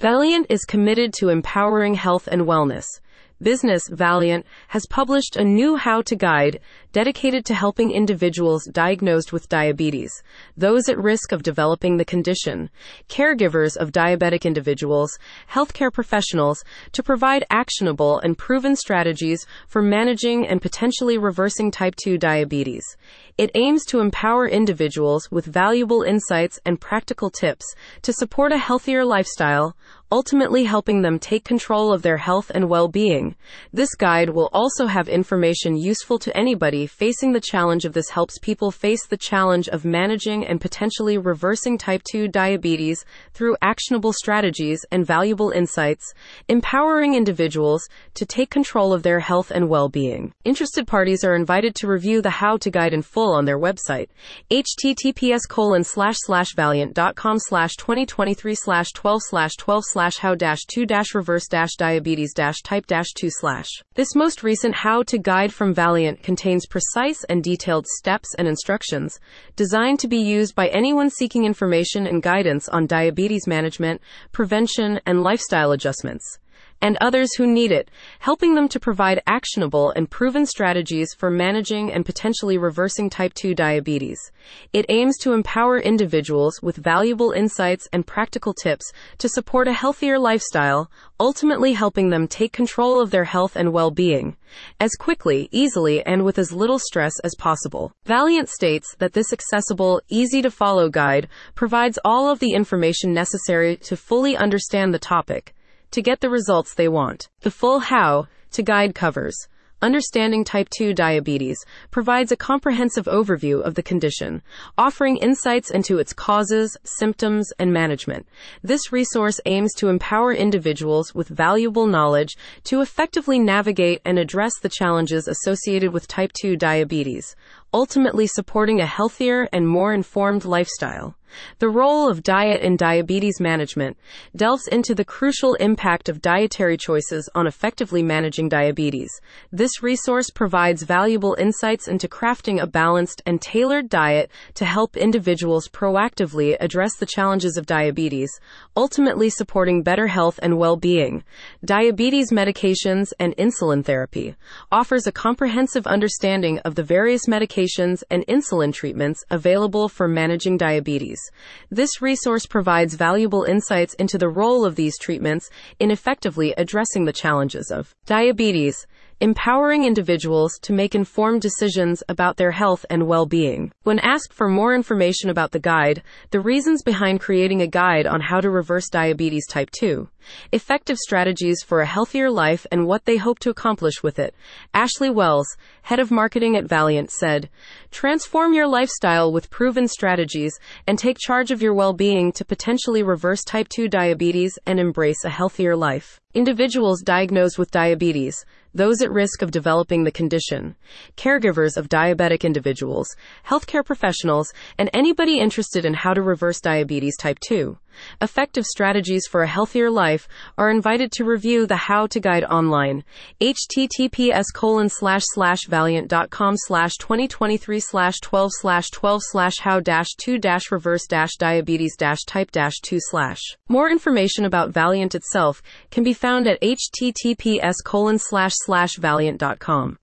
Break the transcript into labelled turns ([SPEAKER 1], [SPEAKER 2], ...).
[SPEAKER 1] Valleant is committed to empowering health and wellness. Business Valleant has published a new how to guide dedicated to helping individuals diagnosed with diabetes, those at risk of developing the condition, caregivers of diabetic individuals, healthcare professionals to provide actionable and proven strategies for managing and potentially reversing type 2 diabetes. It aims to empower individuals with valuable insights and practical tips to support a healthier lifestyle, ultimately helping them take control of their health and well-being. This guide will also have information useful to anybody facing the challenge of this helps people face the challenge of managing and potentially reversing type 2 diabetes through actionable strategies and valuable insights, empowering individuals to take control of their health and well-being. Interested parties are invited to review the how to guide in full on their website, https colon slash slash valleant.com slash 2023 slash 12 slash 12 slash how dash 2 dash reverse dash diabetes dash type dash 2 slash. This most recent how to guide from Valleant contains precise and detailed steps and instructions designed to be used by anyone seeking information and guidance on diabetes management, prevention, and lifestyle adjustments and others who need it, helping them to provide actionable and proven strategies for managing and potentially reversing type 2 diabetes. It aims to empower individuals with valuable insights and practical tips to support a healthier lifestyle, ultimately helping them take control of their health and well-being as quickly, easily, and with as little stress as possible. Valleant states that this accessible, easy to follow guide provides all of the information necessary to fully understand the topic to get the results they want. The full how to guide covers. Understanding Type 2 Diabetes provides a comprehensive overview of the condition, offering insights into its causes, symptoms, and management. This resource aims to empower individuals with valuable knowledge to effectively navigate and address the challenges associated with type 2 diabetes, ultimately supporting a healthier and more informed lifestyle. The role of diet in diabetes management delves into the crucial impact of dietary choices on effectively managing diabetes. This resource provides valuable insights into crafting a balanced and tailored diet to help individuals proactively address the challenges of diabetes, ultimately supporting better health and well-being. Diabetes medications and insulin therapy offers a comprehensive understanding of the various medications and insulin treatments available for managing diabetes. This resource provides valuable insights into the role of these treatments in effectively addressing the challenges of diabetes empowering individuals to make informed decisions about their health and well-being. When asked for more information about the guide, the reasons behind creating a guide on how to reverse diabetes type 2, effective strategies for a healthier life and what they hope to accomplish with it, Ashley Wells, head of marketing at Valleant said, transform your lifestyle with proven strategies and take charge of your well-being to potentially reverse type 2 diabetes and embrace a healthier life. Individuals diagnosed with diabetes, those at risk of developing the condition, caregivers of diabetic individuals, healthcare professionals, and anybody interested in how to reverse diabetes type 2. Effective strategies for a healthier life are invited to review the How to Guide online. https colon slash slash valleant.com slash 2023 slash 12 slash 12 slash how dash 2 dash reverse dash diabetes dash type dash 2 slash. More information about Valleant itself can be found at https colon slash slash valleant.com.